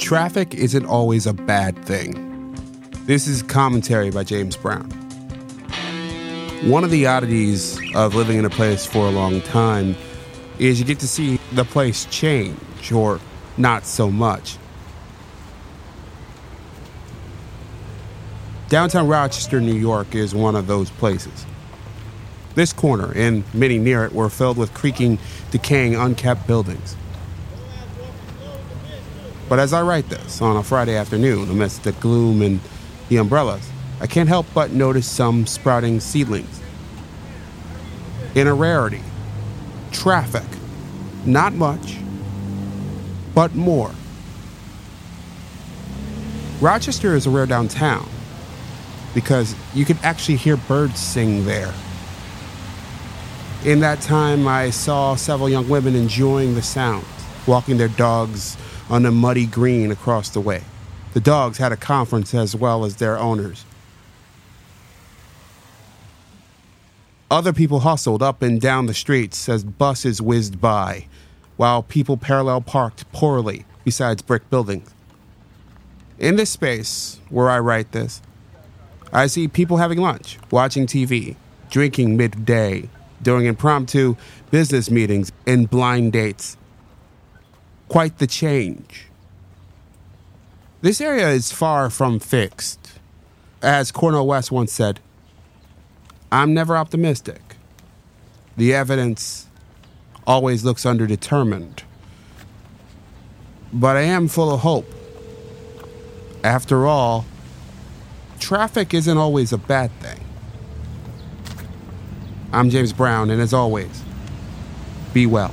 Traffic isn't always a bad thing. This is commentary by James Brown. One of the oddities of living in a place for a long time is you get to see the place change, or not so much. Downtown Rochester, New York is one of those places. This corner and many near it were filled with creaking, decaying, unkept buildings. But as I write this on a Friday afternoon, amidst the gloom and the umbrellas, I can't help but notice some sprouting seedlings. In a rarity, traffic. Not much, but more. Rochester is a rare downtown because you can actually hear birds sing there. In that time, I saw several young women enjoying the sounds, walking their dogs on a muddy green across the way. The dogs had a conference as well as their owners. Other people hustled up and down the streets as buses whizzed by, while people parallel parked poorly besides brick buildings. In this space where I write this, I see people having lunch, watching TV, drinking midday, doing impromptu business meetings and blind dates. Quite the change. This area is far from fixed. As Cornel West once said, I'm never optimistic. The evidence always looks underdetermined. But I am full of hope. After all, traffic isn't always a bad thing. I'm James Brown, and as always, be well.